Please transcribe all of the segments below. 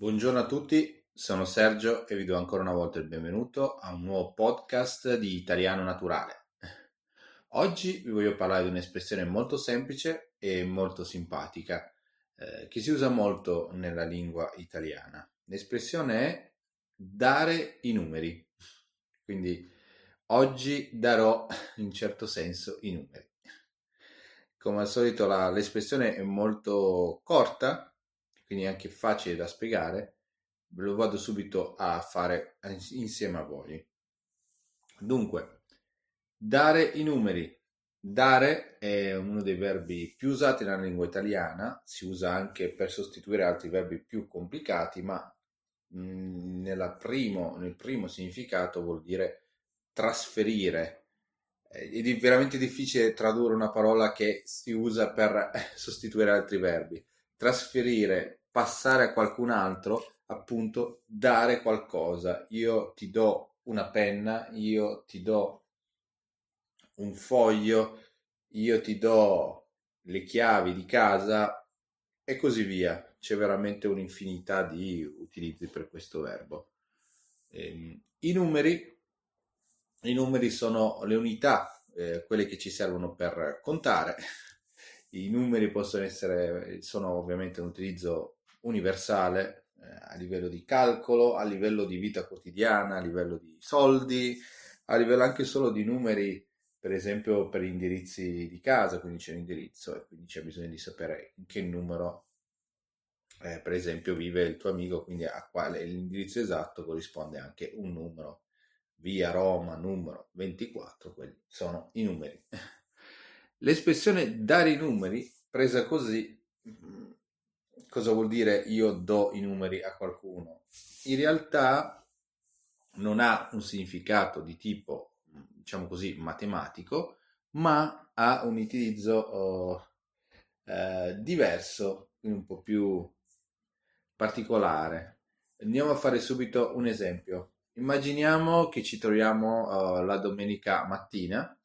Buongiorno a tutti, sono Sergio e vi do ancora una volta il benvenuto a un nuovo podcast di Italiano Naturale. Oggi vi voglio parlare di un'espressione molto semplice e molto simpatica eh, che si usa molto nella lingua italiana. L'espressione è dare i numeri. Quindi oggi darò in certo senso i numeri. Come al solito la, l'espressione è molto corta quindi anche facile da spiegare, ve lo vado subito a fare insieme a voi. Dunque, dare i numeri. Dare è uno dei verbi più usati nella lingua italiana, si usa anche per sostituire altri verbi più complicati, ma mh, primo, nel primo significato vuol dire trasferire. È veramente difficile tradurre una parola che si usa per sostituire altri verbi. Trasferire passare a qualcun altro, appunto, dare qualcosa. Io ti do una penna, io ti do un foglio, io ti do le chiavi di casa e così via. C'è veramente un'infinità di utilizzi per questo verbo. Ehm, I numeri, i numeri sono le unità, eh, quelle che ci servono per contare. I numeri possono essere, sono ovviamente un utilizzo universale eh, a livello di calcolo, a livello di vita quotidiana, a livello di soldi, a livello anche solo di numeri, per esempio per indirizzi di casa, quindi c'è un indirizzo e quindi c'è bisogno di sapere in che numero, eh, per esempio, vive il tuo amico, quindi a quale l'indirizzo esatto corrisponde anche un numero. Via Roma numero 24, quelli sono i numeri. L'espressione dare i numeri, presa così, cosa vuol dire io do i numeri a qualcuno? In realtà non ha un significato di tipo, diciamo così, matematico, ma ha un utilizzo oh, eh, diverso, un po' più particolare. Andiamo a fare subito un esempio. Immaginiamo che ci troviamo uh, la domenica mattina,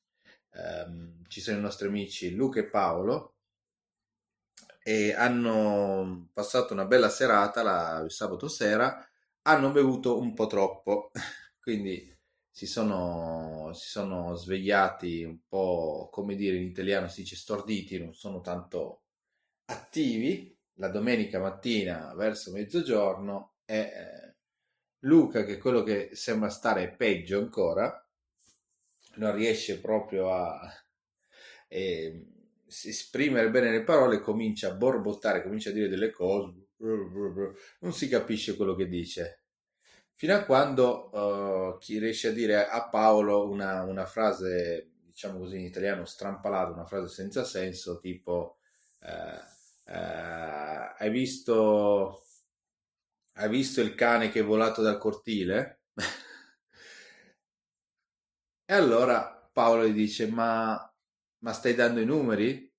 um, ci sono i nostri amici Luca e Paolo e hanno passato una bella serata la, il sabato sera, hanno bevuto un po' troppo, quindi si sono, si sono svegliati un po', come dire in italiano si dice storditi, non sono tanto attivi. La domenica mattina verso mezzogiorno e eh, Luca, che è quello che sembra stare peggio ancora, non riesce proprio a... Eh, esprimere bene le parole, comincia a borbottare, comincia a dire delle cose, non si capisce quello che dice. Fino a quando uh, chi riesce a dire a Paolo una, una, frase, diciamo così in italiano, strampalata, una frase senza senso, tipo uh, uh, hai visto hai visto il cane che è volato dal cortile? e allora Paolo gli dice ma ma stai dando i numeri?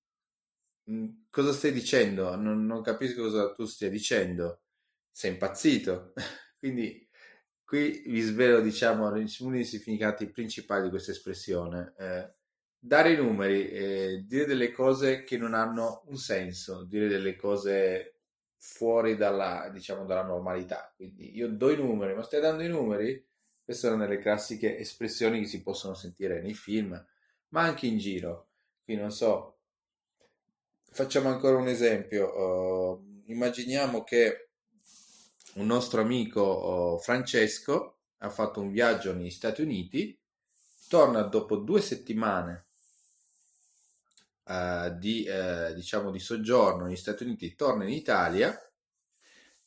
Mm, cosa stai dicendo? Non, non capisco cosa tu stia dicendo. Sei impazzito? Quindi qui vi svelo, diciamo, uno dei significati principali di questa espressione. Eh, dare i numeri, eh, dire delle cose che non hanno un senso, dire delle cose fuori dalla, diciamo, dalla normalità. Quindi io do i numeri, ma stai dando i numeri? Queste sono le classiche espressioni che si possono sentire nei film, ma anche in giro. Qui non so, facciamo ancora un esempio. Uh, immaginiamo che un nostro amico uh, Francesco ha fatto un viaggio negli Stati Uniti, torna dopo due settimane uh, di, diciamo, di soggiorno negli Stati Uniti, torna in Italia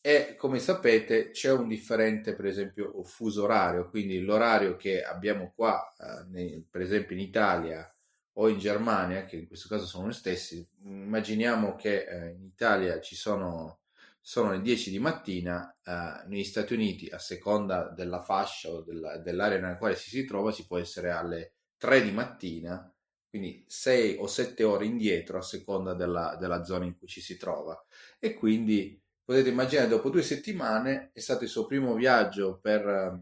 e come sapete c'è un differente per esempio fuso orario quindi l'orario che abbiamo qua eh, per esempio in Italia o in Germania, che in questo caso sono gli stessi, immaginiamo che eh, in Italia ci sono, sono le 10 di mattina, eh, negli Stati Uniti a seconda della fascia o della, dell'area nella quale si si trova si può essere alle 3 di mattina, quindi 6 o 7 ore indietro a seconda della, della zona in cui ci si trova. E quindi potete immaginare, dopo due settimane è stato il suo primo viaggio per,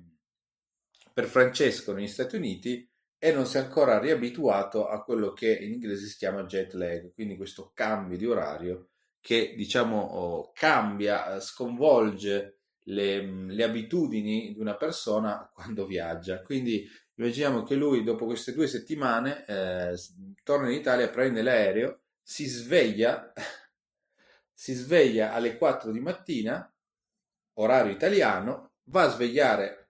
per Francesco negli Stati Uniti e non si è ancora riabituato a quello che in inglese si chiama jet lag, quindi questo cambio di orario che diciamo oh, cambia, eh, sconvolge le, le, abitudini di una persona quando viaggia. Quindi immaginiamo che lui dopo queste due settimane eh, torna in Italia, prende l'aereo, si sveglia, si sveglia alle 4 di mattina, orario italiano, va a svegliare,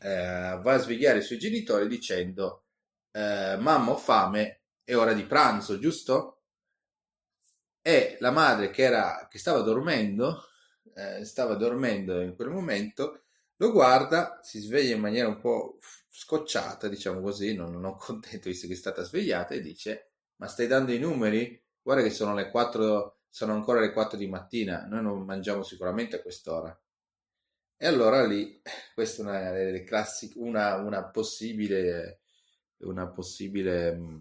eh, va a svegliare i suoi genitori dicendo eh, mamma ho fame, è ora di pranzo, giusto? E la madre che, era, che stava dormendo eh, stava dormendo in quel momento, lo guarda, si sveglia in maniera un po' scocciata, diciamo così, non, non contento visto che è stata svegliata e dice, ma stai dando i numeri? Guarda che sono le 4, sono ancora le 4 di mattina, noi non mangiamo sicuramente a quest'ora. E allora lì, questa è una delle una, una possibile, una possibile, mm,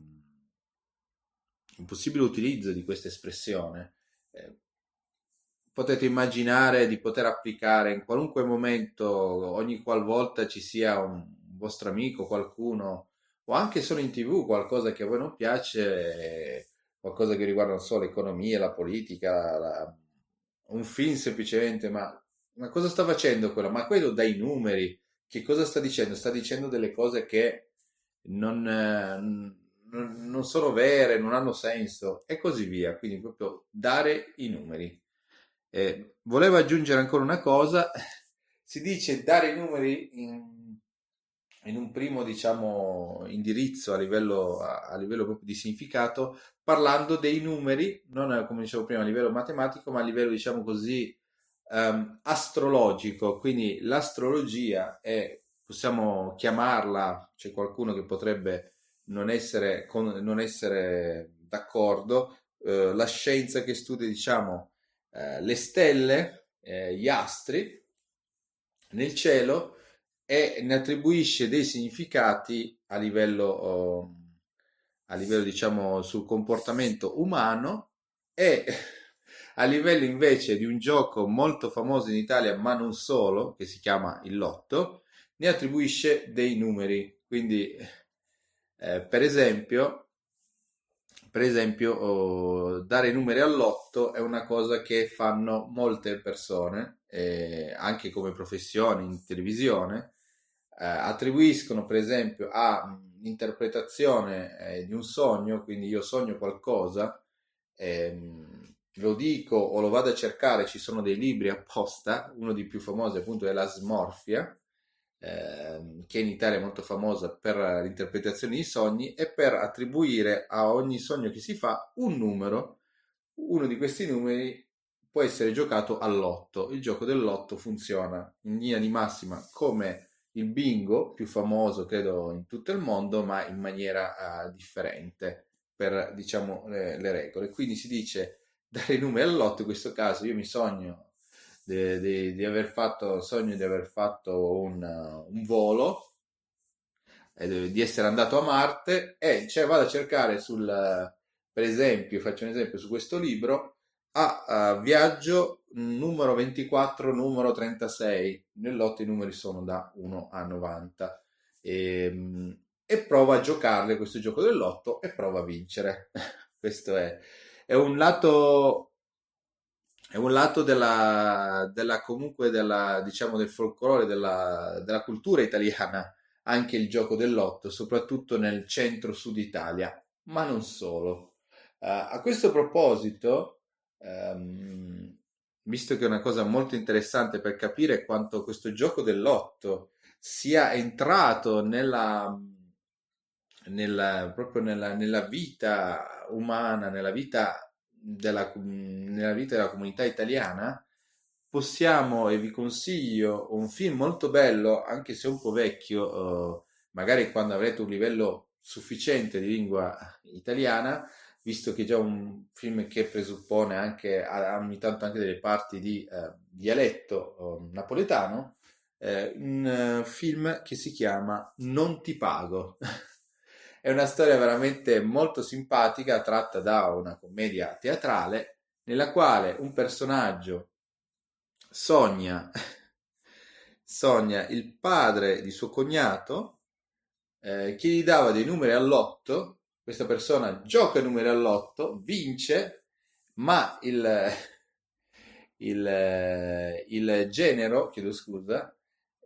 un possibile utilizzo di questa espressione. Eh, potete immaginare di poter applicare in qualunque momento, ogni qualvolta ci sia un vostro amico, qualcuno, o anche solo in tv, qualcosa che a voi non piace, qualcosa che riguarda non so l'economia, la politica, la, un film semplicemente, ma, ma cosa sta facendo quello? Ma quello dai numeri, che cosa sta dicendo? Sta dicendo delle cose che non, non, non sono vere, non hanno senso e così via. Quindi proprio dare i numeri. Eh, volevo aggiungere ancora una cosa, si dice dare i numeri in, in un primo diciamo, indirizzo a livello, a, a livello proprio di significato, parlando dei numeri, non come dicevo prima a livello matematico, ma a livello diciamo così um, astrologico, quindi l'astrologia è, possiamo chiamarla, c'è qualcuno che potrebbe non essere, con, non essere d'accordo, eh, la scienza che studia diciamo eh, le stelle, eh, gli astri nel cielo e ne attribuisce dei significati a livello, oh, a livello diciamo sul comportamento umano e a livello invece di un gioco molto famoso in Italia ma non solo che si chiama il lotto ne attribuisce dei numeri. Quindi eh, per esempio per esempio, oh, dare i numeri all'otto è una cosa che fanno molte persone, eh, anche come professione in televisione, eh, attribuiscono per esempio a interpretazione eh, di un sogno, quindi io sogno qualcosa, ehm, lo dico o lo vado a cercare, ci sono dei libri apposta, uno dei più famosi appunto è la smorfia, Ehm, che in Italia è molto famosa per l'interpretazione di sogni, e per attribuire a ogni sogno che si fa un numero. Uno di questi numeri può essere giocato all'otto. Il gioco dell'otto funziona in linea di massima come il bingo, più famoso credo in tutto il mondo, ma in maniera uh, differente per diciamo le, le regole. Quindi si dice dare i numeri all'otto, in questo caso io mi sogno di, di, di aver fatto, sogno di aver fatto un, un volo, di essere andato a Marte e cioè vado a cercare sul, per esempio, faccio un esempio su questo libro, a, a viaggio numero 24, numero 36, nell'otto i numeri sono da 1 a 90 e, ehm, e prova a giocarle questo gioco dell'otto e prova a vincere. questo è, è un lato è un lato della, della comunque della, diciamo del folklore, della, della, cultura italiana, anche il gioco dell'otto, soprattutto nel centro-sud Italia, ma non solo. Uh, a questo proposito, um, visto che è una cosa molto interessante per capire quanto questo gioco dell'otto sia entrato nella, nella, proprio nella, nella vita umana, nella vita della, nella vita della comunità italiana, possiamo e vi consiglio un film molto bello, anche se un po' vecchio, eh, magari quando avrete un livello sufficiente di lingua italiana, visto che è già un film che presuppone anche ogni tanto anche delle parti di eh, dialetto eh, napoletano, un film che si chiama Non ti pago. È una storia veramente molto simpatica, tratta da una commedia teatrale, nella quale un personaggio sogna, sogna il padre di suo cognato eh, che gli dava dei numeri all'otto. Questa persona gioca i numeri all'otto, vince, ma il, il, il genero, chiedo scusa,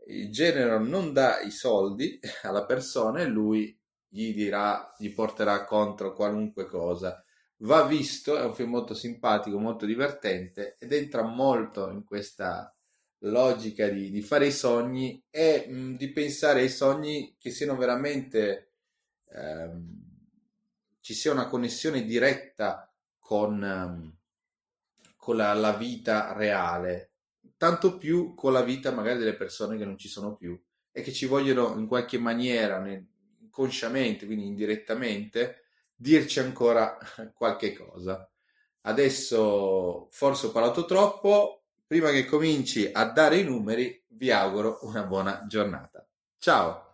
il genero non dà i soldi alla persona e lui gli dirà, gli porterà contro qualunque cosa. Va visto, è un film molto simpatico, molto divertente ed entra molto in questa logica di, di fare i sogni e mh, di pensare ai sogni che siano veramente ehm, ci sia una connessione diretta con, ehm, con la, la vita reale, tanto più con la vita magari delle persone che non ci sono più e che ci vogliono in qualche maniera, inconsciamente, quindi indirettamente, dirci ancora qualche cosa. Adesso forse ho parlato troppo, prima che cominci a dare i numeri vi auguro una buona giornata. Ciao!